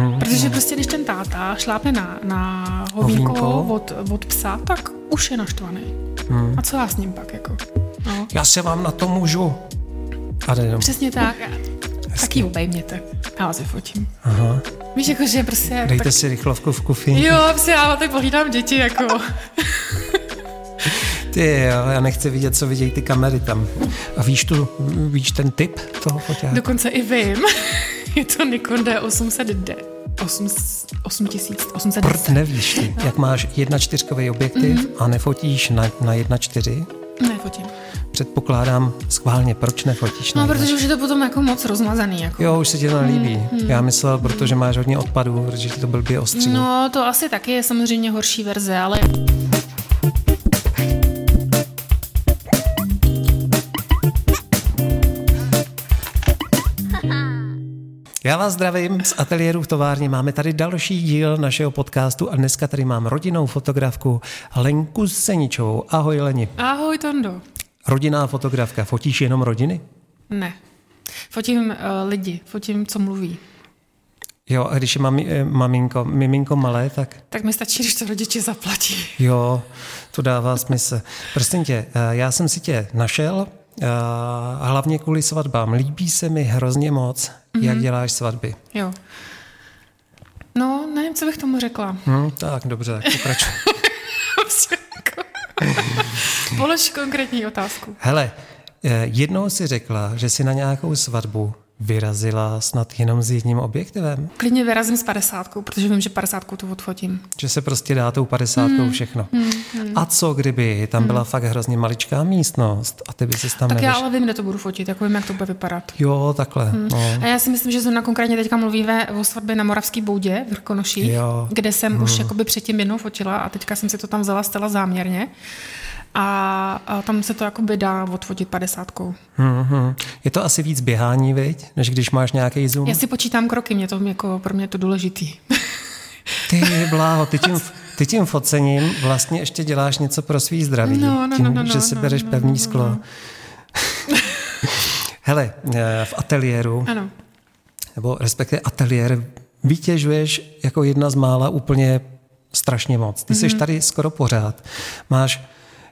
Hmm. Protože prostě když ten táta šlápne na, na hovínko, hovínko. Od, od psa, tak už je naštvaný. Hmm. A co já s ním pak jako? No. Já se vám na to můžu. A Přesně tak. Hezky. Taky obejměte. Já vás fotím. Aha. Víš, jako, že prostě... Dejte tak... si rychlovku v kuchyni. Jo, prostě já tady pohlídám děti, jako... Ty jo, já nechci vidět, co vidějí ty kamery tam. A víš tu, víš ten typ toho foťáku? Dokonce i vím. Je to Nikon D800D. 8810. Prd nevíš ty, jak máš 1.4 objektiv mm-hmm. a nefotíš na, na 1.4? Nefotím. Předpokládám schválně, proč nefotíš? No, protože už je to potom jako moc rozmazaný. Jako. Jo, už se ti to nelíbí. Mm, Já myslel, protože máš hodně odpadů, protože ti to blbě ostří. No, to asi taky je samozřejmě horší verze, ale... Já vás zdravím z ateliéru v továrně. Máme tady další díl našeho podcastu a dneska tady mám rodinnou fotografku Lenku Seničovou. Ahoj Leni. Ahoj Tondo. Rodinná fotografka. Fotíš jenom rodiny? Ne. Fotím uh, lidi, fotím, co mluví. Jo, a když je mami, eh, maminko, miminko malé, tak... Tak mi stačí, když to rodiče zaplatí. Jo, to dává smysl. Prosím tě, eh, já jsem si tě našel, hlavně kvůli svatbám. Líbí se mi hrozně moc, mm-hmm. jak děláš svatby. Jo. No, nevím, co bych tomu řekla. Hmm, tak, dobře, tak pokračuj. Polož konkrétní otázku. Hele, eh, jednou si řekla, že si na nějakou svatbu vyrazila snad jenom s jedním objektivem? Klidně vyrazím s padesátkou, protože vím, že padesátkou to odfotím. Že se prostě dá tou padesátkou hmm. všechno. Hmm. Hmm. A co kdyby tam byla hmm. fakt hrozně maličká místnost a ty by se tam Tak nevyš... já ale vím, kde to budu fotit, jako vím, jak to bude vypadat. Jo, takhle. Hmm. No. A já si myslím, že zrovna konkrétně teďka mluvíme o svatbě na Moravský boudě v Rkonoších, kde jsem hmm. už jakoby předtím jednou fotila a teďka jsem si to tam vzala stala záměrně a, a tam se to jako by dá odfotit padesátkou. Mm-hmm. Je to asi víc běhání, viď, než když máš nějaký zoom? Já si počítám kroky, mě to jako, pro mě je to důležitý. Ty bláho, ty tím, ty tím focením vlastně ještě děláš něco pro svý zdraví. No, no, tím, no, no, že si no, bereš no, pevný no, sklo. No. Hele, eh, v ateliéru, ano. nebo respektive ateliér, vytěžuješ jako jedna z mála úplně strašně moc. Ty mm-hmm. jsi mhm. tady skoro pořád. Máš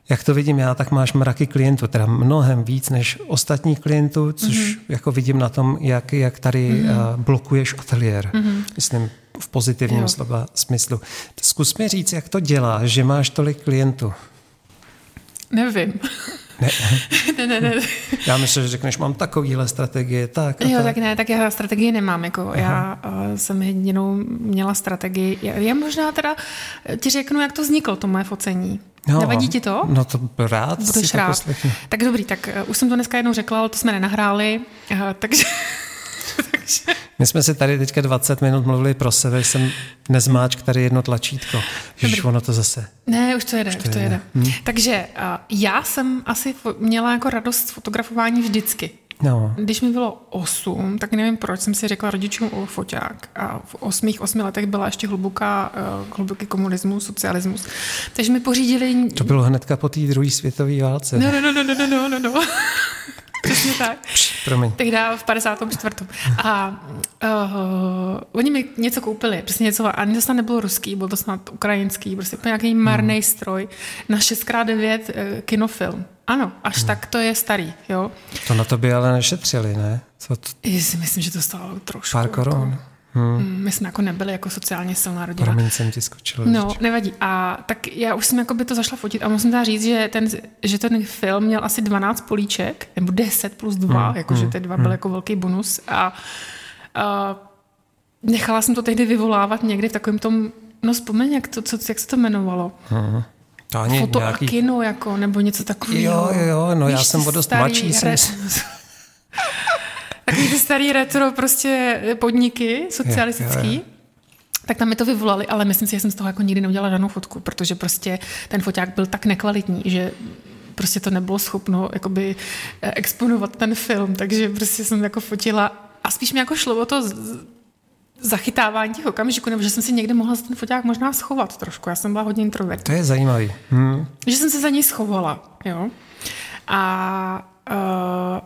jak to vidím já, tak máš mraky klientů, teda mnohem víc než ostatních klientů, což mm-hmm. jako vidím na tom, jak, jak tady mm-hmm. uh, blokuješ ateliér. Mm-hmm. Myslím v pozitivním jo. slova smyslu. Zkus mi říct, jak to dělá, že máš tolik klientů. Nevím. Ne. ne, ne, ne. Já myslím, že řekneš, mám takovýhle strategie, tak. jo, tak. tak ne, tak já strategii nemám. Jako já uh, jsem jedinou měla strategii. Já, já možná teda ti řeknu, jak to vzniklo, to moje focení. No, Nevadí ti to? No to rád Budeš si rád. to poslechnu. Tak dobrý, tak uh, už jsem to dneska jednou řekla, ale to jsme nenahráli, uh, takže... takže... My jsme si tady teďka 20 minut mluvili pro sebe, jsem nezmáčk tady jedno tlačítko. Ježiš, ono to zase. Ne, už to jede, už to, už to jede. jede. Hmm. Takže uh, já jsem asi měla jako radost z fotografování vždycky. No. Když mi bylo 8, tak nevím, proč jsem si řekla rodičům o foťák. A v osmých, osmi letech byla ještě hluboká, uh, hluboký komunismus, socialismus. Takže mi pořídili... To bylo hnedka po té druhé světové válce. No, no, no, no, no, no, no, no. Přesně tak. Promiň. Tehdy v 54. A uh, oni mi něco koupili, přesně něco, a to snad nebylo ruský, bylo to snad ukrajinský, prostě nějaký marný hmm. stroj na 6x9 uh, kinofilm. Ano, až hmm. tak to je starý, jo. To na to by ale nešetřili, ne? Co to... Já si myslím, že to stálo trošku. Pár korun. Jako... Hmm. My jsme jako nebyli jako sociálně silná rodina. Promiň, jsem ti skočil. No, ještě. nevadí. A tak já už jsem jako by to zašla fotit a musím teda říct, že ten, že ten film měl asi 12 políček, nebo 10 plus 2, hmm. jakože ty dva hmm. byl jako velký bonus. A, a nechala jsem to tehdy vyvolávat někdy v takovém tom, no vzpomeň, jak, to, co, jak se to jmenovalo. Hmm. To ani Foto nějaký... a kino, jako, nebo něco takového. Jo, jo, no Víš, já jsem o dost mladší. Jsem... Takový ty starý retro prostě podniky socialistický. Je, je, je. Tak tam mi to vyvolali, ale myslím si, že jsem z toho jako nikdy neudělala danou fotku, protože prostě ten foťák byl tak nekvalitní, že prostě to nebylo schopno jakoby eh, exponovat ten film, takže prostě jsem jako fotila a spíš mi jako šlo o to zachytávání těch okamžiků, nebo že jsem si někde mohla ten foťák možná schovat trošku. Já jsem byla hodně introvert. To je zajímavý. Hmm. Že jsem se za něj schovala, jo. A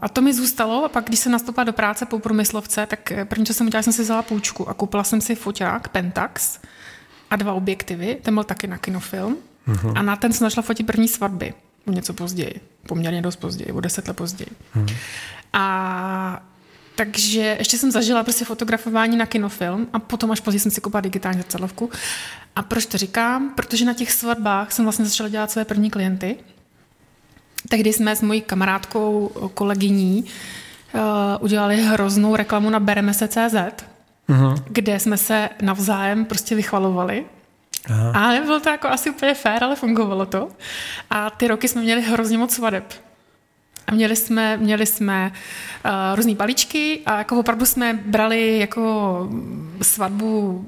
a to mi zůstalo. A pak, když jsem nastoupila do práce po průmyslovce, tak první, co jsem udělala, jsem si vzala půjčku a koupila jsem si foťák Pentax a dva objektivy. Ten byl taky na kinofilm. Uh-huh. A na ten jsem našla fotit první svatby. Něco později. Poměrně dost později, o deset let později. Uh-huh. A takže ještě jsem zažila prostě fotografování na kinofilm a potom až později jsem si koupila digitální zrcadlovku. A proč to říkám? Protože na těch svatbách jsem vlastně začala dělat své první klienty. Tehdy jsme s mojí kamarádkou, kolegyní, uh, udělali hroznou reklamu na Beremese.cz, uh-huh. kde jsme se navzájem prostě vychvalovali. Aha. A nebylo to jako asi úplně fér, ale fungovalo to. A ty roky jsme měli hrozně moc svadeb. A měli jsme, měli jsme uh, různé balíčky a jako opravdu jsme brali jako svatbu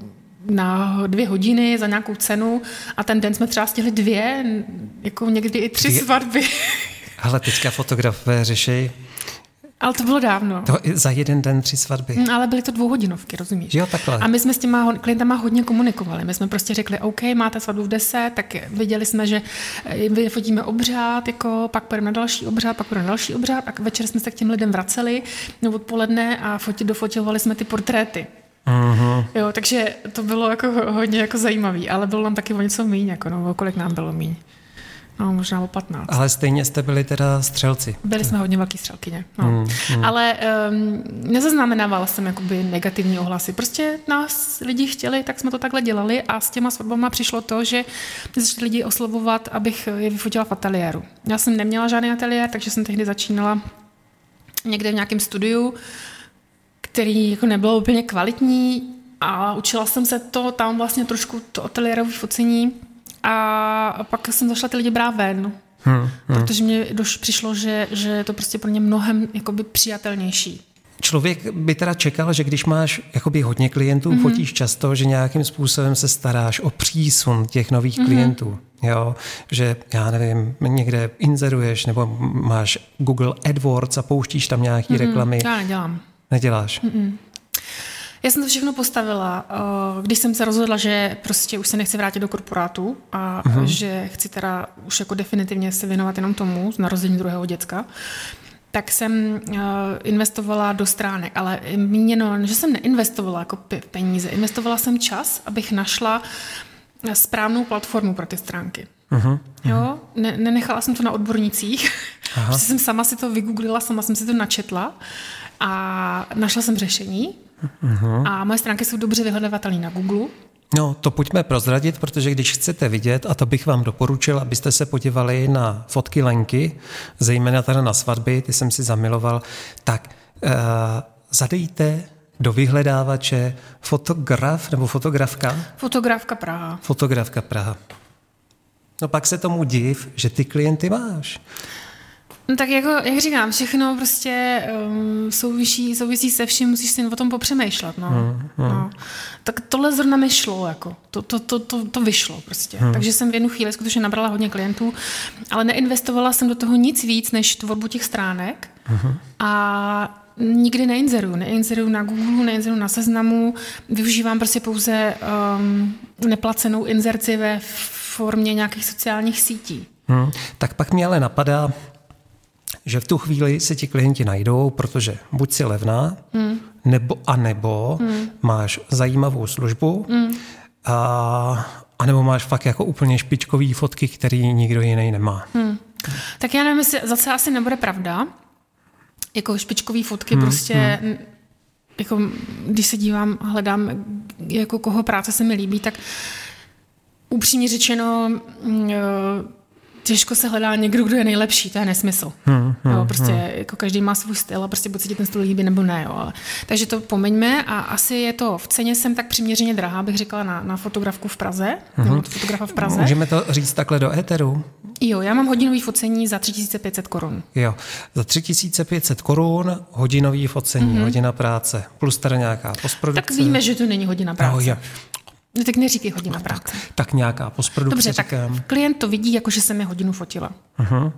na dvě hodiny za nějakou cenu a ten den jsme třeba stihli dvě, jako někdy i tři dvě. svatby. Ale teďka fotografové řeší ale to bylo dávno. To za jeden den tři svatby. Mm, ale byly to dvouhodinovky, rozumíš? Jo, takhle. A my jsme s těma klientama hodně komunikovali. My jsme prostě řekli, OK, máte svatbu v 10, tak viděli jsme, že eh, vyfotíme obřád, jako, pak půjdeme na další obřád, pak půjdeme na další obřád, a večer jsme se k těm lidem vraceli, no odpoledne a fotit, dofotovali jsme ty portréty. Uh-huh. Jo, takže to bylo jako hodně jako zajímavý, ale bylo nám taky o něco míň, jako no, kolik nám bylo míň. No, možná o 15. Ale stejně jste byli teda střelci. Byli jsme hodně velký střelkyně. No. Hmm, hmm. Ale um, nezaznamenávala jsem jakoby negativní ohlasy. Prostě nás lidi chtěli, tak jsme to takhle dělali a s těma svatbama přišlo to, že začali lidi oslovovat, abych je vyfotila v ateliéru. Já jsem neměla žádný ateliér, takže jsem tehdy začínala někde v nějakém studiu, který jako nebylo úplně kvalitní a učila jsem se to tam vlastně trošku to ateliérové focení a pak jsem zašla ty lidi brát ven. Hmm, hmm. Protože mě doš, přišlo, že, že je to prostě pro ně mnohem jakoby přijatelnější. Člověk by teda čekal, že když máš jakoby hodně klientů, mm-hmm. fotíš často, že nějakým způsobem se staráš o přísun těch nových mm-hmm. klientů. Jo? Že, já nevím, někde inzeruješ nebo máš Google AdWords a pouštíš tam nějaký mm-hmm. reklamy. Já nedělám. Neděláš? Mm-mm. Já jsem to všechno postavila, eh, když jsem se rozhodla, že prostě už se nechci vrátit do korporátu a uh-huh. že chci teda už jako definitivně se věnovat jenom tomu, z narození druhého děcka, tak jsem uh, investovala do stránek, ale míněno, že jsem neinvestovala jako peníze, investovala jsem čas, abych našla správnou platformu pro ty stránky. Uh-huh. Jo, ne, nenechala jsem to na odbornicích, protože jsem sama si to vygooglila, sama jsem si to načetla a našla jsem řešení Uh-huh. A moje stránky jsou dobře vyhledavatelné na Google. No, to pojďme prozradit, protože když chcete vidět, a to bych vám doporučil, abyste se podívali na fotky Lenky, zejména teda na svatby, ty jsem si zamiloval, tak uh, zadejte do vyhledávače fotograf nebo fotografka? Fotografka Praha. Fotografka Praha. No pak se tomu div, že ty klienty máš. No tak jako, jak říkám, všechno prostě um, souvisí, souvisí se vším, musíš si o tom popřemýšlet, no. Hmm, hmm. no. Tak tohle zrovna mi šlo, jako. To, to, to, to, to vyšlo prostě. Hmm. Takže jsem v jednu chvíli skutečně nabrala hodně klientů, ale neinvestovala jsem do toho nic víc, než tvorbu těch stránek. Hmm. A nikdy neinzeruju. Neinzeruju na Google, neinzeruju na seznamu. Využívám prostě pouze um, neplacenou inzerci ve formě nějakých sociálních sítí. Hmm. Tak pak mě ale napadá, že v tu chvíli se ti klienti najdou, protože buď si levná, hmm. nebo, a nebo hmm. máš zajímavou službu, hmm. a, a nebo máš fakt jako úplně špičkový fotky, který nikdo jiný nemá. Hmm. Tak já nevím, jestli zase asi nebude pravda. Jako špičkový fotky hmm. prostě, hmm. jako když se dívám, hledám, jako koho práce se mi líbí, tak upřímně řečeno, těžko se hledá někdo, kdo je nejlepší, to je nesmysl. Hmm, hmm, jo, prostě hmm. jako každý má svůj styl a prostě buď se ti ten styl líbí nebo ne. Jo, ale, takže to pomeňme a asi je to, v ceně jsem tak přiměřeně drahá, bych řekla, na, na fotografku v Praze, hmm. nebo fotografa v Praze. Můžeme to říct takhle do éteru? Jo, já mám hodinový focení za 3500 korun. Jo, za 3500 korun hodinový focení, mm-hmm. hodina práce, plus teda nějaká postprodukce. Tak víme, že to není hodina práce. No, jo. No, tak neříkej hodina práce. Tak, tak nějaká postprodukce Dobře, říkám. tak klient to vidí, jako že jsem mi hodinu fotila. Uh-huh.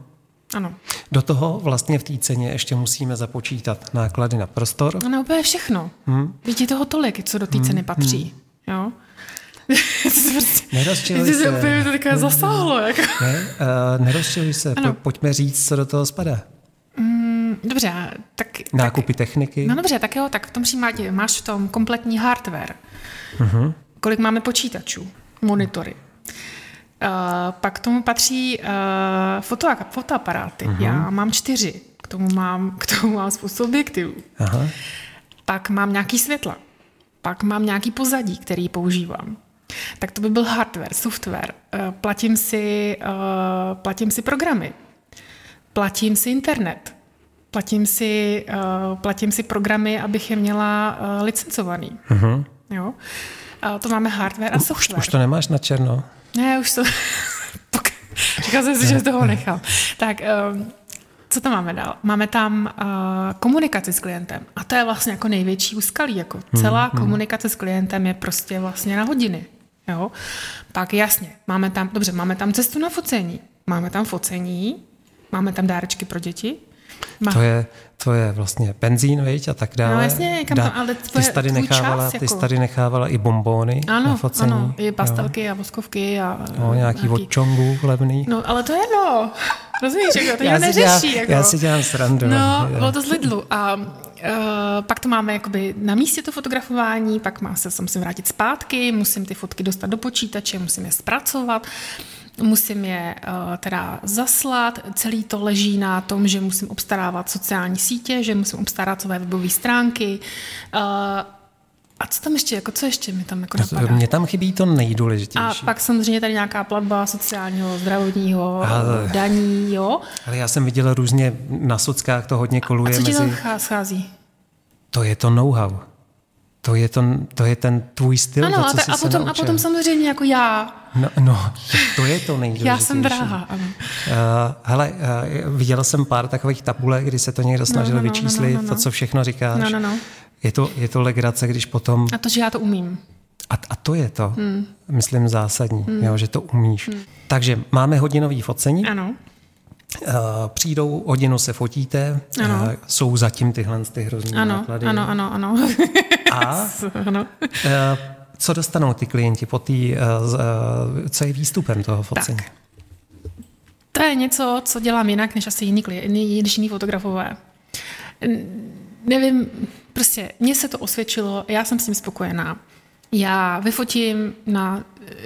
Ano. Do toho vlastně v té ceně ještě musíme započítat náklady na prostor. No úplně všechno. Hmm. Vidíte toho tolik, co do té ceny hmm. patří. Hmm. Jo? Nerozčiluj se. Úplně to taková zasáhlo. Jako. Ne, uh, nerozčiluj se, ano. pojďme říct, co do toho spadá. Mm, Dobře, tak... Nákupy tak, techniky? No dobře, tak jo, tak v tom případě máš v tom kompletní hardware. Uh-huh. Kolik máme počítačů, monitory. Uh, pak k tomu patří uh, foto, fotoaparáty. Uh-huh. Já mám čtyři. K tomu mám, k tomu mám spoustu objektivů. Aha. Pak mám nějaký světla. Pak mám nějaký pozadí, který používám. Tak to by byl hardware, software. Uh, platím si, uh, platím si programy. Platím si internet. Platím si, uh, platím si programy, abych je měla uh, licencovaný. Uh-huh. Jo? To máme hardware a software. Už, už to nemáš na černo? Ne, už to... Říkal jsem si, že toho nechal. Tak, um, co tam máme dál? Máme tam uh, komunikaci s klientem. A to je vlastně jako největší úskalí. Jako celá hmm, komunikace s klientem je prostě vlastně na hodiny. Jo? Tak jasně, máme tam, dobře, máme tam cestu na focení. Máme tam focení, máme tam dárečky pro děti, má. To je, to je vlastně benzín, viď, a tak dále. No jasně, kam to, ale tvoje, ty jsi tady nechávala, čas, jako... ty jsi tady nechávala i bombóny ano, na focení. Ano, i pastelky jo. a voskovky. A, no, nějaký, nějaký... levný. No, ale to je no. Rozumíš, jako, to já neřeší. Dělám, jako. Já si dělám srandu. No, bylo to z Lidlu. A uh, pak to máme jakoby na místě to fotografování, pak má se, se musím vrátit zpátky, musím ty fotky dostat do počítače, musím je zpracovat musím je uh, teda zaslat, celý to leží na tom, že musím obstarávat sociální sítě, že musím obstarat své webové stránky, uh, a co tam ještě, jako co ještě mi tam jako napadá? Mně tam chybí to nejdůležitější. A pak samozřejmě tady nějaká platba sociálního, zdravotního, ale, daní, jo? Ale já jsem viděla různě na sockách to hodně koluje. A co ti mezi... tam schází? To je to know-how. To je, to, to je ten tvůj styl, ano, to, co a, jsi a, potom, a potom samozřejmě jako já. No, no to je to nejdůležitější. já jsem dráha, ano. Uh, hele, uh, viděla jsem pár takových tabulek, kdy se to někdo snažil no, no, no, vyčíslit, no, no, no. to, co všechno říkáš. No, no, no. Je to, je to legrace, když potom... A to, že já to umím. A, a to je to, hmm. myslím, zásadní, hmm. jo, že to umíš. Hmm. Takže máme hodinový focení. Ano. Uh, přijdou, hodinu se fotíte, ano. Uh, jsou zatím tyhle ty hrozný ano, náklady. Ano, ano, ano. A ano. Uh, co dostanou ty klienti po tý, uh, uh, co je výstupem toho focení? Tak. To je něco, co dělám jinak, než asi jiný, jiný, jiný fotografové. Nevím, prostě mně se to osvědčilo, já jsem s tím spokojená. Já vyfotím na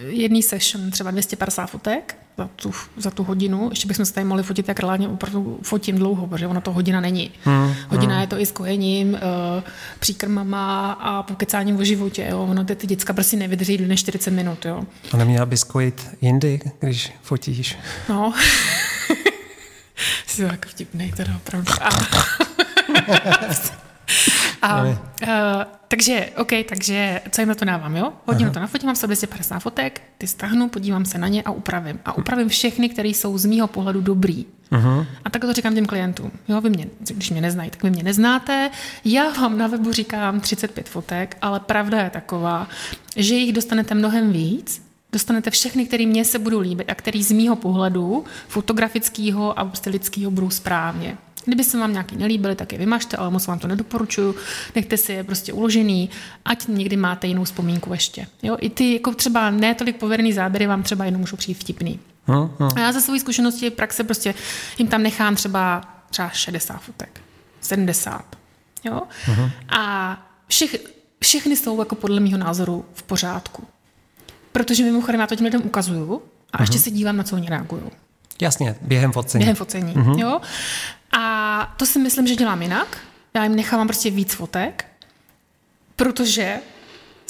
jedný session třeba 250 fotek za tu, za tu hodinu. Ještě bychom se tady mohli fotit, jak reálně opravdu fotím dlouho, protože ono to hodina není. Hmm, hodina hmm. je to i s kojením, uh, příkrmama a pokecáním o životě. Jo. Ono ty, ty děcka prostě nevydrží než 40 minut. Jo. A neměla bys kojit jindy, když fotíš? No. Jsi jako vtipnej, teda opravdu. A, uh, takže, OK, takže co jim na to dávám, jo? Hodinu Aha. to nafotím, mám 250 fotek, ty stahnu, podívám se na ně a upravím. A upravím všechny, které jsou z mýho pohledu dobrý. Uh-huh. A tak to říkám těm klientům. Jo, vy mě, když mě neznají, tak vy mě neznáte. Já vám na webu říkám 35 fotek, ale pravda je taková, že jich dostanete mnohem víc, dostanete všechny, které mě se budou líbit a který z mýho pohledu fotografického a stylického budou správně. Kdyby se vám nějaký nelíbily, tak je vymažte, ale moc vám to nedoporučuju. Nechte si je prostě uložený, ať někdy máte jinou vzpomínku ještě. Jo? I ty jako třeba ne tolik povedený záběry vám třeba jenom můžou přijít vtipný. Hmm, hmm. A já ze své zkušenosti praxe prostě jim tam nechám třeba, třeba 60 fotek, 70. Jo? Hmm. A všech, všechny jsou jako podle mého názoru v pořádku. Protože mimochodem já to těm lidem ukazuju a hmm. ještě se dívám, na co oni reagují. Jasně, během focení. Během focení, mm-hmm. jo. A to si myslím, že dělám jinak. Já jim nechávám prostě víc fotek, protože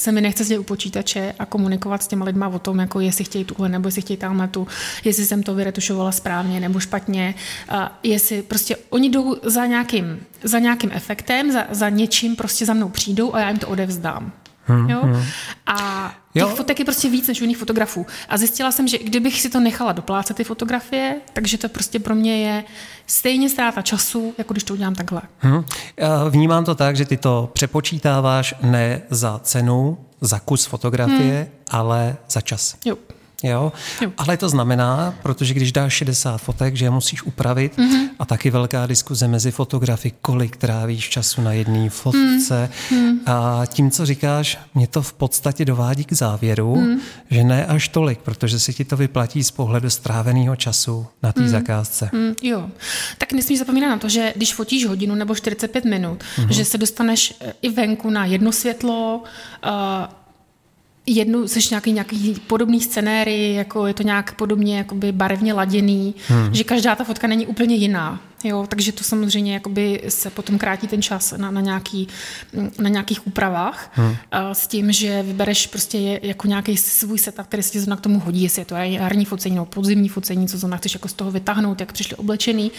se mi nechce sedět u počítače a komunikovat s těma lidma o tom, jako jestli chtějí tuhle, nebo jestli chtějí tamhle tu, jestli jsem to vyretušovala správně nebo špatně, a jestli prostě oni jdou za nějakým, za nějakým efektem, za, za něčím prostě za mnou přijdou a já jim to odevzdám. Hmm, jo? Hmm. A těch jo. fotek je prostě víc než u jiných fotografů. A zjistila jsem, že kdybych si to nechala doplácet ty fotografie, takže to prostě pro mě je stejně ztráta času, jako když to udělám takhle. Hmm. Vnímám to tak, že ty to přepočítáváš ne za cenu, za kus fotografie, hmm. ale za čas. Jo. Jo? jo? Ale to znamená, protože když dáš 60 fotek, že je musíš upravit mm-hmm. a taky velká diskuze mezi fotografy, kolik trávíš času na jedné fotce. Mm-hmm. A tím, co říkáš, mě to v podstatě dovádí k závěru, mm-hmm. že ne až tolik, protože se ti to vyplatí z pohledu stráveného času na té mm-hmm. zakázce. Mm, jo. Tak nesmíš zapomínat na to, že když fotíš hodinu nebo 45 minut, mm-hmm. že se dostaneš i venku na jedno světlo, uh, jednu, seš nějaký, nějaký podobný scenéry, jako je to nějak podobně jakoby barevně laděný, hmm. že každá ta fotka není úplně jiná. Jo, takže to samozřejmě jakoby se potom krátí ten čas na, na, nějaký, na nějakých úpravách hmm. s tím, že vybereš prostě jako nějaký svůj setup, který se zrovna k tomu hodí, jestli je to jarní focení nebo podzimní focení, co zrovna chceš jako z toho vytáhnout, jak přišli oblečený,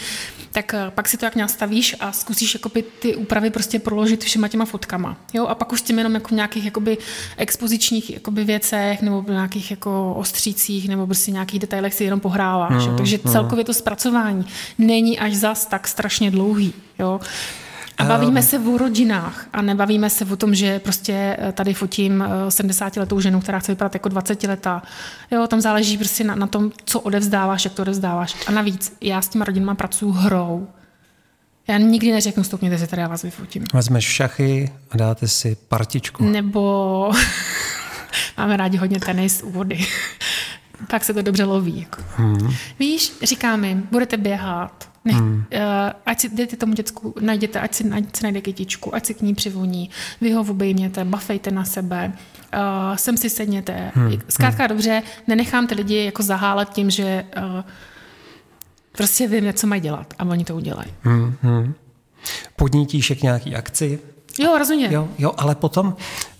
tak pak si to jak nastavíš a zkusíš jakoby ty úpravy prostě proložit všema těma fotkama. Jo, a pak už s tím jenom jako v nějakých jakoby expozičních jakoby věcech nebo nějakých jako ostřících nebo prostě nějakých detailech si jenom pohráváš. Hmm. Takže hmm. celkově to zpracování není až za zas tak strašně dlouhý. Jo? A bavíme um, se o rodinách a nebavíme se o tom, že prostě eh, tady fotím 70 eh, letou ženu, která chce vypadat jako 20 letá. Jo, tam záleží prostě na, na tom, co odevzdáváš, jak to odevzdáváš. A navíc, já s těma rodinama pracuji hrou. Já nikdy neřeknu, stopněte si tady, já vás vyfotím. Vezmeš šachy a dáte si partičku. Nebo máme rádi hodně tenis u vody. tak se to dobře loví. Jako. Hmm. Víš, říkáme, budete běhat, nech, hmm. uh, ať si jdete tomu děcku, najděte, ať si, ať si najde kytičku, ať si k ní přivoní, vy ho obejměte, bafejte na sebe, uh, sem si sedněte. Hmm. Zkrátka hmm. dobře, nenechám ty lidi jako zahálet tím, že uh, prostě vím, co mají dělat a oni to udělají. Hmm. Hmm. Podnítíš k nějaký akci? Jo, rozumím. Jo, jo, ale potom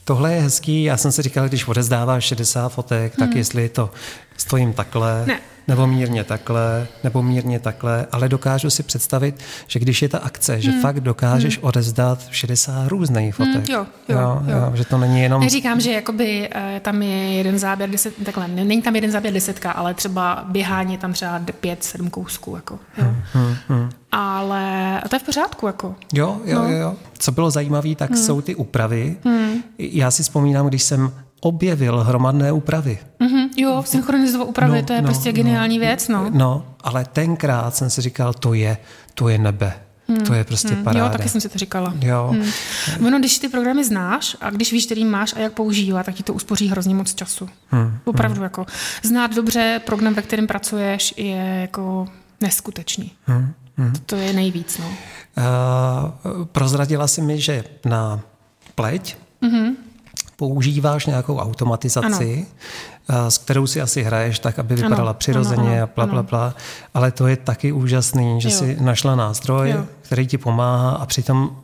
Tohle je hezký. Já jsem si říkal, když odezdáváš 60 fotek, tak hmm. jestli to stojím takhle, ne nebo mírně takhle, nebo mírně takhle, ale dokážu si představit, že když je ta akce, že hmm. fakt dokážeš hmm. odezdat 60 různých hmm, fotek. Hmm, jo, jo, jo, jo. jo, že to není jenom... Neříkám, že jakoby uh, tam je jeden záběr, deset, takhle, není tam jeden záběr desetka, ale třeba běhání tam třeba pět, sedm kousků, jako, jo. Hmm, hmm, hmm. Ale to je v pořádku, jako. Jo, jo, no. jo. Co bylo zajímavé, tak hmm. jsou ty úpravy. Hmm. Já si vzpomínám, když jsem objevil hromadné úpravy. Mm-hmm, jo, synchronizovat úpravy, no, to je no, prostě geniální no, věc. No. no, ale tenkrát jsem si říkal, to je, to je nebe. Hmm. To je prostě hmm. paráda. Jo, taky jsem si to říkala. Jo. Hmm. Ono, když ty programy znáš a když víš, který máš a jak používat, tak ti to uspoří hrozně moc času. Hmm. Opravdu hmm. jako. Znát dobře program, ve kterém pracuješ, je jako neskutečný. Hmm. Hmm. To, je nejvíc. No. Uh, prozradila si mi, že na pleť mm-hmm používáš nějakou automatizaci, ano. s kterou si asi hraješ tak, aby vypadala ano, přirozeně ano, ano, a bla, bla, bla. Ale to je taky úžasný, že jo. si našla nástroj, jo. který ti pomáhá a přitom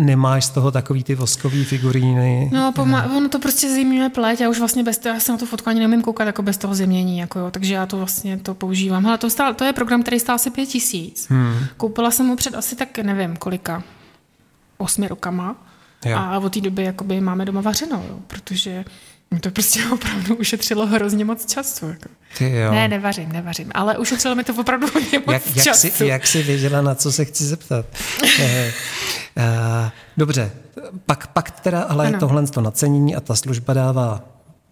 nemáš z toho takový ty voskový figuríny. No, pomá- ono to prostě zimňuje pleť, já už vlastně bez toho, já se na tu fotku ani neumím koukat jako bez toho zimnění, jako jo, takže já to vlastně to používám. Hele, to, stál, to je program, který stál asi pět tisíc. Hmm. Koupila jsem ho před asi tak nevím kolika, osmi rokama. Jo. A od té doby jakoby máme doma vařeno, jo, protože mi to prostě opravdu ušetřilo hrozně moc času. Jako. Ty jo. Ne, nevařím, nevařím, ale ušetřilo mi to opravdu hodně moc jak, jak času. Jsi, jak jsi věděla, na co se chci zeptat? eh, eh, dobře, pak, pak teda ale ano. tohle to nacenění a ta služba dává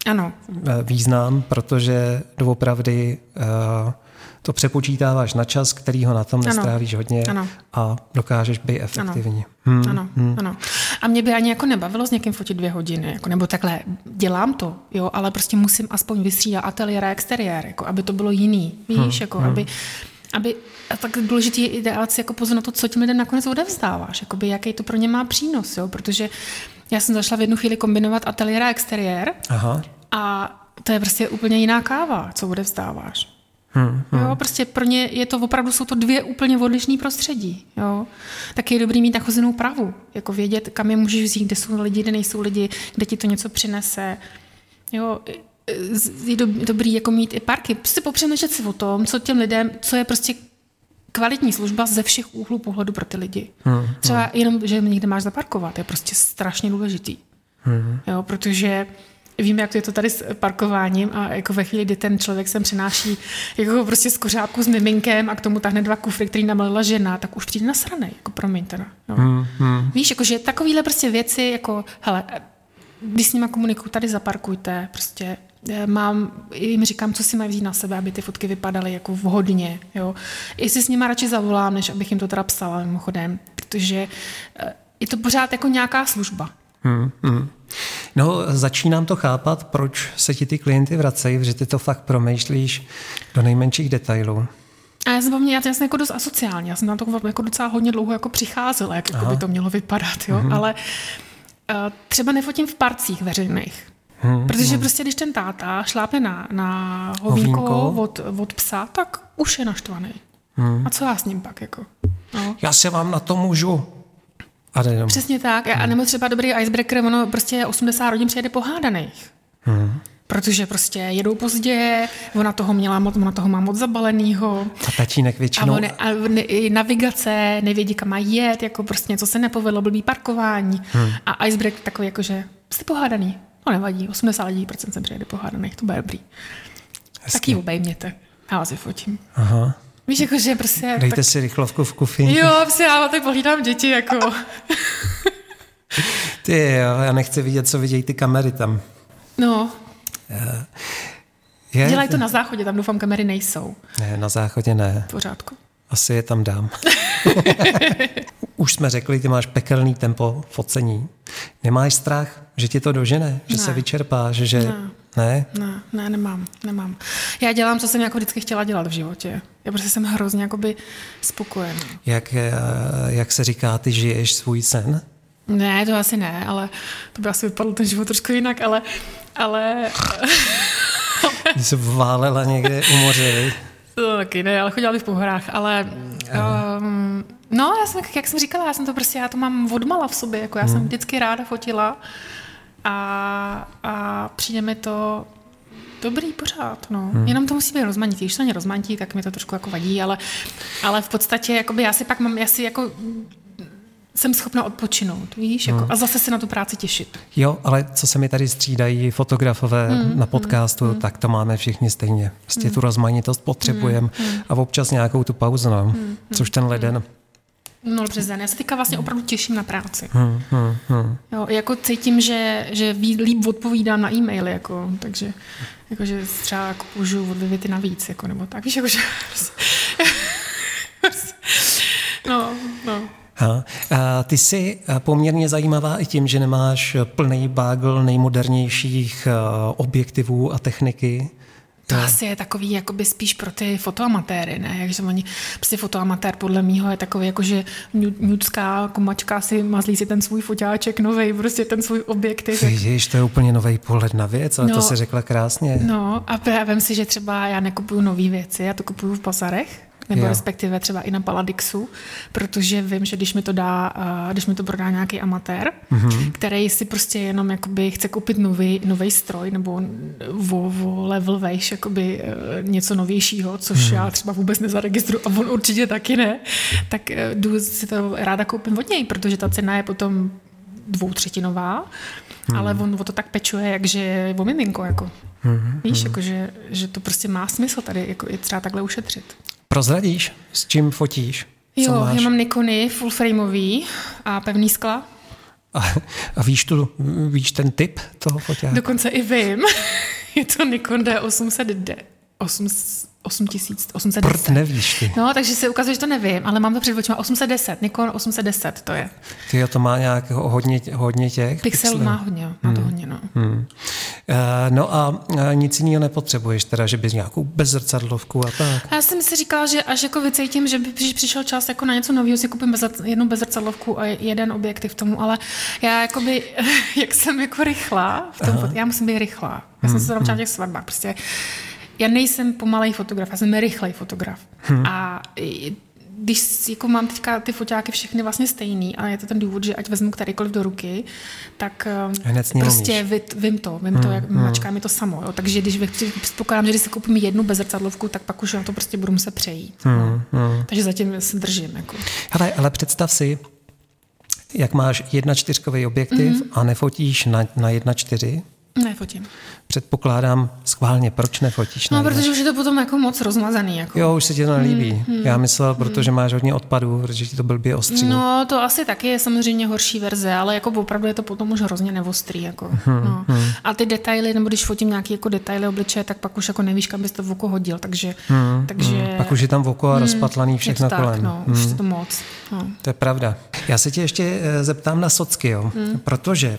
ano. Eh, význam, protože doopravdy eh, to přepočítáváš na čas, který ho na tom nestrávíš ano. hodně ano. a dokážeš být efektivní. Ano. Hmm. Ano, hmm. ano. A mě by ani jako nebavilo s někým fotit dvě hodiny, jako, nebo takhle, dělám to, jo, ale prostě musím aspoň vystřídat ateliér a exteriér, jako, aby to bylo jiný, víš, hmm. jako, hmm. aby, aby, a tak důležitý je ideál si jako pozor na to, co tím lidem nakonec odevzdáváš, jakoby, jaký to pro ně má přínos, jo, protože já jsem zašla v jednu chvíli kombinovat ateliér a exteriér Aha. a to je prostě úplně jiná káva, co odevzdáváš. Hmm, hmm. Jo, prostě pro ně je to opravdu, jsou to dvě úplně odlišné prostředí. Jo. Tak je dobrý mít nachozenou pravu, jako vědět, kam je můžeš vzít, kde jsou lidi, kde nejsou lidi, kde ti to něco přinese. Jo, je dobrý jako mít i parky. Prostě popřemýšlet si o tom, co těm lidem, co je prostě kvalitní služba ze všech úhlů pohledu pro ty lidi. Hmm, Třeba hmm. jenom, že někde máš zaparkovat, je prostě strašně důležitý. Hmm. Jo, protože víme, jak to je to tady s parkováním a jako ve chvíli, kdy ten člověk sem přináší jako prostě z kořápku s miminkem a k tomu tahne dva kufry, který namalila žena, tak už přijde na sranej, jako promiň teda. No. Hmm, hmm. Víš, jakože takovýhle prostě věci, jako hele, když s nima komunikuju, tady zaparkujte, prostě eh, mám, jim říkám, co si mají vzít na sebe, aby ty fotky vypadaly jako vhodně. Jo. Jestli s nimi radši zavolám, než abych jim to teda psala mimochodem, protože eh, je to pořád jako nějaká služba. Hmm, hmm. No, začínám to chápat, proč se ti ty klienty vracejí, že ty to fakt promýšlíš do nejmenších detailů. A já jsem po já jsem jako dost asociální, já jsem na to jako docela hodně dlouho jako přicházela, jak jako by to mělo vypadat, jo? Mm-hmm. ale uh, třeba nefotím v parcích veřejných. Hmm, Protože hmm. prostě, když ten táta šlápne na, na hovínko, hovínko. Od, od psa, tak už je naštvaný. Hmm. A co já s ním pak? Jako? No. Já se vám na to můžu. A Přesně tak. Hmm. A nebo třeba dobrý icebreaker, ono prostě 80 rodin přijede pohádaných. Hmm protože prostě jedou pozdě, ona toho měla moc, ona toho má moc zabalenýho. A tatínek většinou. A, on, a ne, navigace, nevědí, kam má jet, jako prostě něco se nepovedlo, blbý parkování. Hmm. A icebreak takový jako, že jste pohádaný. No nevadí, 80 lidí procent jsem přijede pohádaných, to bude dobrý. Hezky. Tak ji obejměte. Já vás je fotím. Aha. Víš, jako, že prostě... Dejte tak... si rychlovku v kuchyni. Jo, si já tady pohlídám děti, jako... Ty jo, já nechci vidět, co vidějí ty kamery tam. No, je, Dělají to na záchodě, tam doufám kamery nejsou. Ne, na záchodě ne. V pořádku. Asi je tam dám. Už jsme řekli, ty máš pekelný tempo focení. Nemáš strach, že ti to dožene, že ne. se vyčerpá, že... Ne. Ne? Ne, ne, nemám, nemám. Já dělám, co jsem jako vždycky chtěla dělat v životě. Já prostě jsem hrozně jakoby spokojená. Jak, eh, jak se říká, ty žiješ svůj sen? Ne, to asi ne, ale to by asi vypadlo ten život trošku jinak, ale... ale... Ty se válela někde u moře, To taky ne, ale chodila bych po horách, ale... Um, no, já jsem, jak jsem říkala, já jsem to prostě, já to mám odmala v sobě, jako já hmm. jsem vždycky ráda fotila a, a přijde mi to dobrý pořád, no. Hmm. Jenom to musí být rozmanitý. Když to není rozmanitý, tak mi to trošku jako vadí, ale, ale v podstatě, jakoby já si pak mám, já si jako jsem schopna odpočinout, víš, jako, hmm. a zase se na tu práci těšit. Jo, ale co se mi tady střídají fotografové hmm. na hmm, podcastu, hmm. tak to máme všichni stejně. Prostě hmm. tu rozmanitost potřebujeme hmm. hmm. a občas nějakou tu pauzu, no, hmm. což ten leden. No březen. Já se teďka vlastně opravdu těším na práci. Hmm, hmm, hmm. Jo, jako cítím, že, že líp odpovídám na e-maily, jako, takže jako, že třeba jako použiju o dvě věty navíc, jako, nebo tak, víš, jako, že... no, no. Ha. A ty jsi poměrně zajímavá i tím, že nemáš plný bágl nejmodernějších objektivů a techniky. To asi je takový jakoby spíš pro ty fotoamatéry, ne? Jakže oni, prostě fotoamatér podle mýho je takový jako, že nudská komačka si mazlí si ten svůj foťáček nový, prostě ten svůj objektiv. Vidíš, to je úplně nový pohled na věc, ale no, to se řekla krásně. No a právě si, že třeba já nekupuju nové věci, já to kupuju v bazarech, nebo jo. respektive třeba i na Paladixu, protože vím, že když mi to dá, když mi to prodá nějaký amatér, mm-hmm. který si prostě jenom jakoby chce koupit nový, nový stroj nebo vo, vo level vejš, jakoby e, něco novějšího, což mm-hmm. já třeba vůbec nezaregistruju a on určitě taky ne, tak e, jdu si to ráda koupím od něj, protože ta cena je potom dvoutřetinová, hmm. ale on o to tak pečuje, jakže je o miminko, jako. Hmm. Víš, hmm. jako, že, že to prostě má smysl tady, jako je třeba takhle ušetřit. Prozradíš, s čím fotíš? Co jo, máš? já mám Nikony full frameový a pevný skla. A, a víš, tu, víš ten typ toho foťáku? Dokonce i vím. je to Nikon D800D. 800, 8810. Prd nevíš ty. No, takže se ukazuje, že to nevím, ale mám to před očima 810, Nikon 810 to je. Ty to má nějak hodně, hodně těch? Pixel pixelů. má hodně, má hmm. to hodně, no. Hmm. Uh, no a nic jiného nepotřebuješ, teda, že bys nějakou bezrcadlovku a tak? Já jsem si říkala, že až jako vycítím, že by přišel čas jako na něco nového, si koupím bez, jednu bezrcadlovku a jeden objektiv tomu, ale já jakoby, jak jsem jako rychlá, v tom, já musím být rychlá. Já jsem se tam těch svatbách, prostě já nejsem pomalej fotograf, já jsem rychlej fotograf. Hmm. A když jako mám teďka ty foťáky všechny vlastně stejný a je to ten důvod, že ať vezmu kterýkoliv do ruky, tak eh, Hned prostě vím, vím to, vím hmm, to, jak hmm. mačká mi to samo. Jo. Takže když předpokládám, že když si koupím jednu bezrcadlovku, tak pak už na to prostě budu muset přejít. Hmm, hmm. Takže zatím se držím. Jako. Hele, ale představ si, jak máš jedna čtyřkový objektiv mm-hmm. a nefotíš na, na jedna čtyři, Nefotím. Předpokládám schválně, proč nefotíš? No, protože už je to potom jako moc rozmazaný. Jako. Jo, už se ti to nelíbí. Hmm, hmm, Já myslel, protože máš hodně odpadů, protože ti to blbě ostří. No, to asi taky je samozřejmě horší verze, ale jako opravdu je to potom už hrozně nevostrý. Jako. Hmm, no. hmm. A ty detaily, nebo když fotím nějaký jako detaily obličeje, tak pak už jako nevíš, kam bys to v oko hodil. Takže, hmm, takže... Hmm. Pak už je tam v oko a hmm, rozpatlaný všechno tak, kolem. No, hmm. už je to moc. No. To je pravda. Já se tě ještě eh, zeptám na socky, jo? Hmm. protože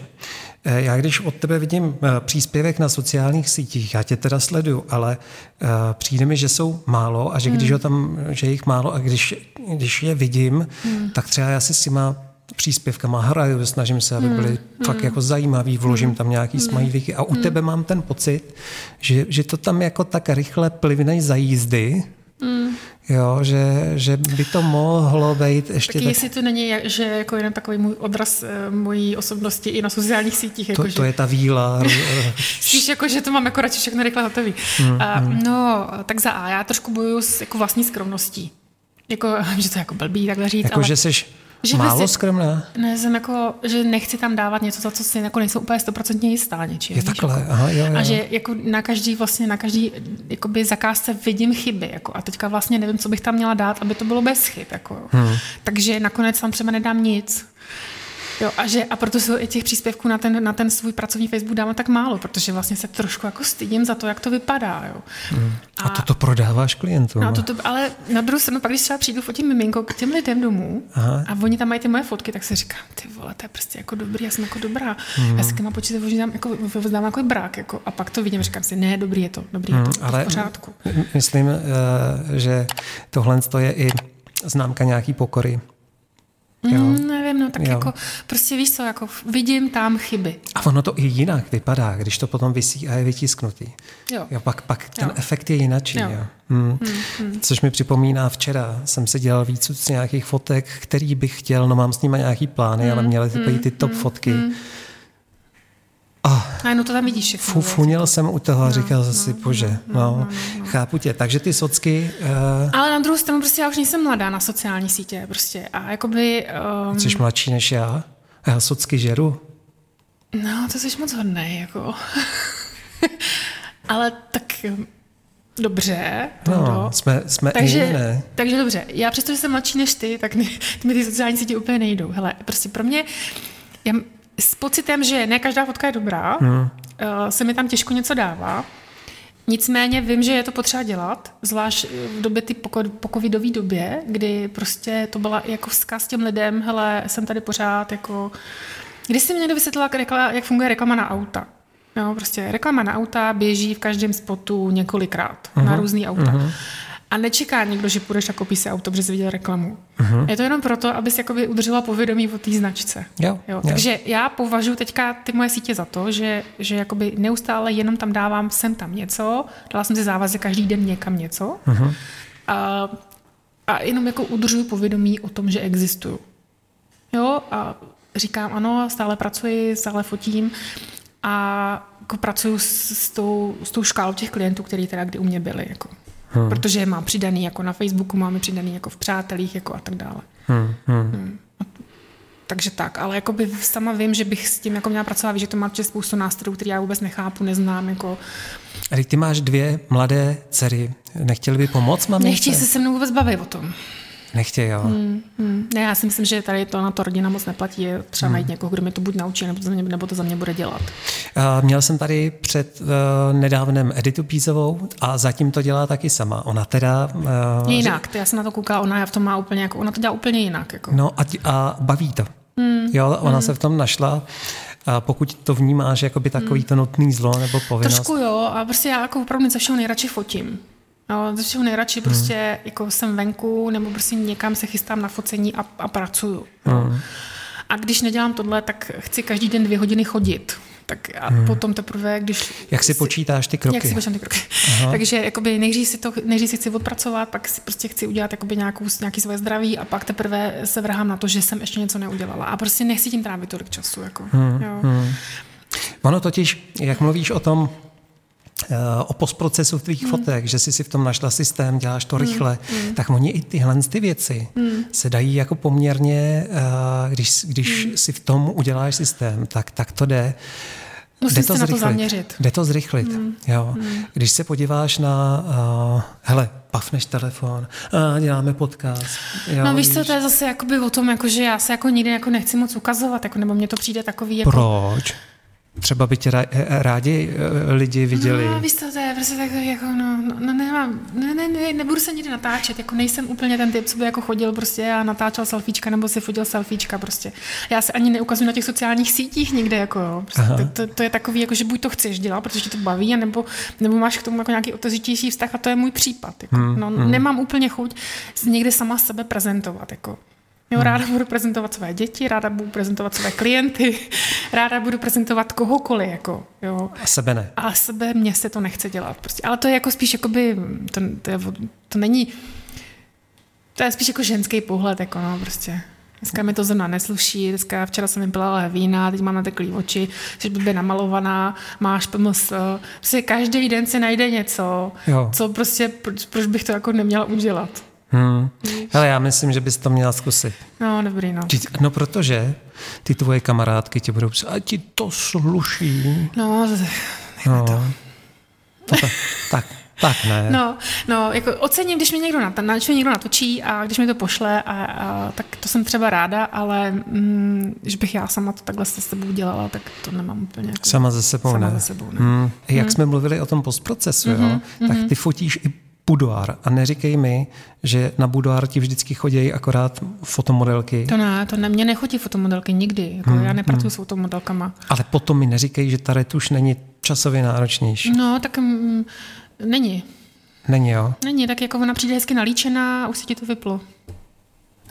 já když od tebe vidím eh, příspěvek na sociálních sítích, já tě teda sleduju, ale eh, přijde mi, že jsou málo a že když hmm. ho tam, že je jich málo a když, když je vidím, hmm. tak třeba já si s těma příspěvkama hraju, snažím se, aby byly hmm. fakt hmm. jako zajímavý, vložím tam nějaký hmm. smajlíky a u hmm. tebe mám ten pocit, že, že to tam jako tak rychle plivne za jízdy. Jo, že, že by to mohlo být ještě... Taky tak... jestli to není, že jako jeden takový můj odraz e, mojí osobnosti i na sociálních sítích. To, jako, to že... je ta víla. Spíš jako, že to mám jako radši všechno rychle hotový. Mm, a, mm. No, tak za A, já trošku bojuju s jako vlastní skromností. Jako, že to je jako blbý takhle říct, Jako, ale... že jsi že Málo vlastně, skromná? Ne, jsem jako, že nechci tam dávat něco, za co si jako nejsou úplně stoprocentně jistá něčím. Je takhle, jako, aha, jo, jo. A že jako na každý vlastně, na každý jakoby zakázce vidím chyby, jako, a teďka vlastně nevím, co bych tam měla dát, aby to bylo bez chyb, jako. Hmm. Takže nakonec tam třeba nedám nic. Jo, a, že, a proto se těch příspěvků na ten, na ten svůj pracovní Facebook dávám tak málo, protože vlastně se trošku jako stydím za to, jak to vypadá. Jo. Hmm. A, a to prodáváš klientům. No, to, ale na druhou stranu, pak když třeba přijdu fotím miminko k těm lidem domů Aha. a oni tam mají ty moje fotky, tak si říkám, ty vole, to je prostě jako dobrý, já jsem jako dobrá. Hmm. Já si těma počítačem dám jako, dám jako brák, jako, a pak to vidím, říkám si, ne, dobrý je to, dobrý je to, hmm, ale v pořádku. Myslím, eh, že tohle je i známka nějaký pokory Jo. Mm, nevím, no tak jo. jako prostě víš co, jako vidím tam chyby. A ono to i jinak vypadá, když to potom vysí a je vytisknutý. Jo. jo pak, pak ten jo. efekt je jinačí. Jo. Jo. Hmm. Hmm, hmm. Což mi připomíná včera, jsem se dělal víc z nějakých fotek, který bych chtěl, no mám s nimi nějaký plány, hmm. ale měly ty, ty top hmm. fotky. Hmm Oh, a no to tam vidíš všechno. Fu, funěl jsem u toho a no, říkal no, si, no, bože, no, no, no, no, chápu tě. Takže ty socky... Uh... Ale na druhou stranu prostě já už nejsem mladá na sociální sítě prostě a jakoby... Um... Jsi mladší než já? Já socky žeru? No, to jsi moc hodnej, jako. Ale tak Dobře. No, jsme, jsme takže, jiné. takže dobře. Já přesto, že jsem mladší než ty, tak mi, mi ty sociální sítě úplně nejdou. Hele, prostě pro mě, já, s pocitem, že ne každá fotka je dobrá, hmm. se mi tam těžko něco dává. Nicméně vím, že je to potřeba dělat, zvlášť v době ty po covidové době, kdy prostě to byla jako vzkaz těm lidem, hele, jsem tady pořád, jako... Když si mě někdo vysvětlila, jak funguje reklama na auta. Jo, prostě reklama na auta běží v každém spotu několikrát uh-huh. na mhm. různý auta. Uh-huh. A nečeká někdo, že půjdeš a koupíš si auto, protože jsi viděl reklamu. Uh-huh. Je to jenom proto, abys jakoby udržela povědomí o té značce. Jo, jo. Takže já považuji teďka ty moje sítě za to, že, že jakoby neustále jenom tam dávám sem tam něco, dala jsem si závazek každý den někam něco uh-huh. a, a jenom jako udržuju povědomí o tom, že existuju. Jo, a říkám ano, stále pracuji, stále fotím a jako pracuji s, s, tou, s tou škálou těch klientů, kteří teda kdy u mě byli. Jako. Hmm. Protože je mám přidaný jako na Facebooku, máme přidaný jako v přátelích jako a tak dále. Hmm. Hmm. Hmm. Takže tak, ale jako by sama vím, že bych s tím jako měla pracovat, že to má spoustu nástrojů, který já vůbec nechápu, neznám. Jako... A ty máš dvě mladé dcery, nechtěli by pomoct mamince? Nechtějí se se mnou vůbec bavit o tom. Nechtějí, jo. Hmm, hmm. Ne, já si myslím, že tady to na to rodina moc neplatí. Je třeba hmm. najít někoho, kdo mi to buď naučí, nebo to za mě, nebo to za mě bude dělat. Uh, měl jsem tady před uh, nedávnem Editu Pízovou a zatím to dělá taky sama. Ona teda... Uh, jinak, že... já jsem na to koukala, ona v tom má úplně jako, ona to dělá úplně jinak. Jako. No a, a baví to. Hmm. Jo, ona hmm. se v tom našla. A pokud to vnímáš jako by takový hmm. to nutný zlo nebo povinnost. Trošku jo, a prostě já jako opravdu ze všeho nejradši fotím. No, ze všeho nejradši hmm. prostě jako jsem venku nebo prostě někam se chystám na focení a, a pracuju. Hmm. A když nedělám tohle, tak chci každý den dvě hodiny chodit. Tak a hmm. potom teprve, když... Jak si počítáš ty kroky? Jak si počítám ty kroky. Aha. Takže jakoby nejdřív si, to, nejdřív si chci odpracovat, pak si prostě chci udělat jakoby nějakou, nějaký svoje zdraví a pak teprve se vrhám na to, že jsem ještě něco neudělala. A prostě nechci tím trávit tolik času. Jako, hmm. Jo. Hmm. Ono totiž, jak mluvíš o tom, o postprocesu tvých hmm. fotek, že jsi si v tom našla systém, děláš to hmm. rychle, hmm. tak oni i tyhle ty věci hmm. se dají jako poměrně, eh, když, když hmm. si v tom uděláš systém, tak, tak to jde Musím Jde se na to zrychlit. zaměřit. Jde to zrychlit, Hmm. jo. Když se podíváš na, uh, hele, pafneš telefon, a děláme podcast. Jo, No víš co, to je zase jakoby o tom, jako, že já se jako nikdy jako nechci moc ukazovat, jako, nebo mně to přijde takový jako... Proč? Třeba by tě ra- rádi eh, lidi viděli. No, víš co, to je prostě tak jako, no, no, no nemám, ne, ne, ne, nebudu se nikdy natáčet, jako nejsem úplně ten typ, co by jako chodil prostě a natáčel selfiečka nebo si fotil selfiečka prostě. Já se ani neukazuju na těch sociálních sítích nikde, jako jo. Prostě Aha. to, to, to, je takový, jako, že buď to chceš dělat, protože tě to baví, nebo, nebo máš k tomu jako nějaký otevřitější vztah a to je můj případ. Jako. Hmm, no, nemám úplně chuť někde sama sebe prezentovat, jako. Jo, ráda budu prezentovat své děti, ráda budu prezentovat své klienty, ráda budu prezentovat kohokoliv, jako, jo. A sebe ne. A sebe mě se to nechce dělat. Prostě. Ale to je jako spíš, jakoby, to, to, je, to není, to je spíš jako ženský pohled, jako no, prostě. Dneska mi to zrovna nesluší, dneska včera jsem vypila vína, teď mám nateklý oči, jsi blbě namalovaná, máš PMS. Prostě každý den se najde něco, Jo. co prostě, proč, proč bych to jako neměla udělat. Hmm. Hele, já myslím, že bys to měla zkusit. No, dobrý, no. Vždyť- No protože ty tvoje kamarádky ti budou psát, a ti to sluší. No, No. To tak, tak, tak ne. No, no, jako ocením, když mi někdo, nat- na, když mi někdo natočí a když mi to pošle, a, a, tak to jsem třeba ráda, ale mm, že bych já sama to takhle se sebou dělala, tak to nemám úplně. Jako, Sama ze sebou sama ne. ze sebou ne. Hmm. Jak jsme mluvili o tom postprocesu, jo, tak ty fotíš i budoár a neříkej mi, že na budoár ti vždycky chodí akorát fotomodelky, To ne, to ne, mě nechodí fotomodelky nikdy, jako já nepracuji s fotomodelkama. ale potom mi neříkej, že ta retuš není časově náročnější. No, tak mm, není. Není, jo? Není, tak jako ona přijde hezky nalíčená a už se ti to vyplo.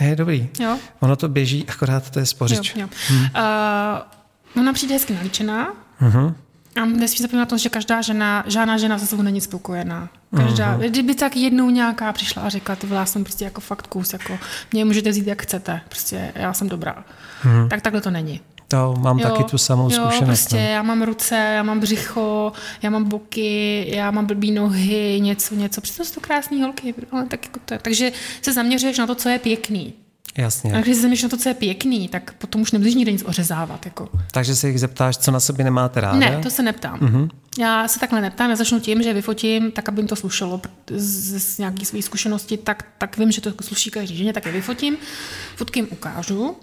Je dobrý. Jo? Ono to běží, akorát to je Jo, spořič. jo. Hmm. Uh, ona přijde hezky nalíčená, Mhm. A nesmí zapomínat na to, že každá žena, žádná žena se sebou není spokojená. Každá, uh-huh. kdyby tak jednou nějaká přišla a řekla, ty vole, jsem prostě jako fakt kus, jako mě můžete vzít jak chcete, prostě já jsem dobrá. Uh-huh. Tak takhle to není. To mám taky tu samou jo, zkušenost. prostě no. já mám ruce, já mám břicho, já mám boky, já mám blbý nohy, něco, něco. Přitom jsou to krásné holky, ale tak jako to. Takže se zaměřuješ na to, co je pěkný. Jasně. A když se zaměříš na to, co je pěkný, tak potom už nemusíš nikde nic ořezávat. Jako. Takže se jich zeptáš, co na sobě nemáte ráda? Ne, to se neptám. Mm-hmm. Já se takhle neptám, já začnu tím, že vyfotím, tak aby jim to slušelo z, z nějaké své zkušenosti, tak, tak vím, že to sluší každý ženě, tak je vyfotím, fotky jim ukážu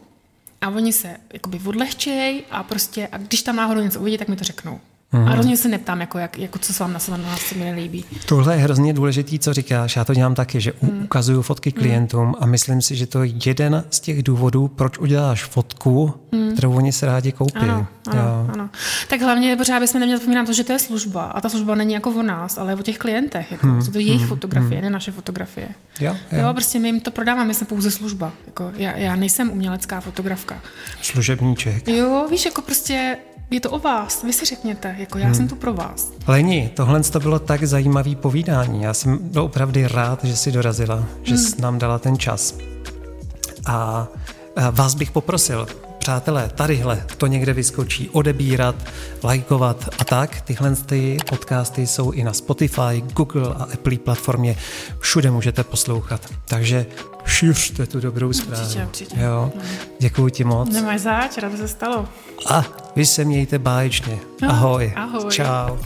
a oni se jakoby odlehčej a prostě, a když tam náhodou něco uvidí, tak mi to řeknou. Mm-hmm. A rozhodně se neptám, jako, jak, jako co se vám na sebe na se mi nelíbí. Tohle je hrozně důležitý, co říkáš. Já to dělám taky, že Hmm. ukazuju fotky klientům a myslím si, že to je jeden z těch důvodů, proč uděláš fotku, kterou oni se rádi koupí. Ano, ano, Jo. ano. Tak hlavně pořád bychom neměli zapomínat to, že to je služba. A ta služba není jako o nás, ale o těch klientech. Jako. Hmm. Jsou to jejich fotografie, ne naše fotografie. Jo, Jo, jo. prostě my jim to prodáváme, my jsme pouze služba. Jako, já, já nejsem umělecká fotografka. Služebníček. Jo, víš, jako prostě je to o vás, vy si řekněte, jako já hmm. jsem tu pro vás. Leni, tohle to bylo tak zajímavý povídání. Já jsem byl opravdu rád, že jsi dorazila, že jsi nám dala ten čas. A vás bych poprosil, přátelé, tadyhle to někde vyskočí, odebírat, lajkovat a tak. Tyhle ty podcasty jsou i na Spotify, Google a Apple platformě. Všude můžete poslouchat. Takže šiřte tu dobrou zprávu. Určitě, určitě. Jo. Děkuji ti moc. Nemáš zač, rád se stalo. A vy se mějte báječně. Ahoj. ahoj. Čau.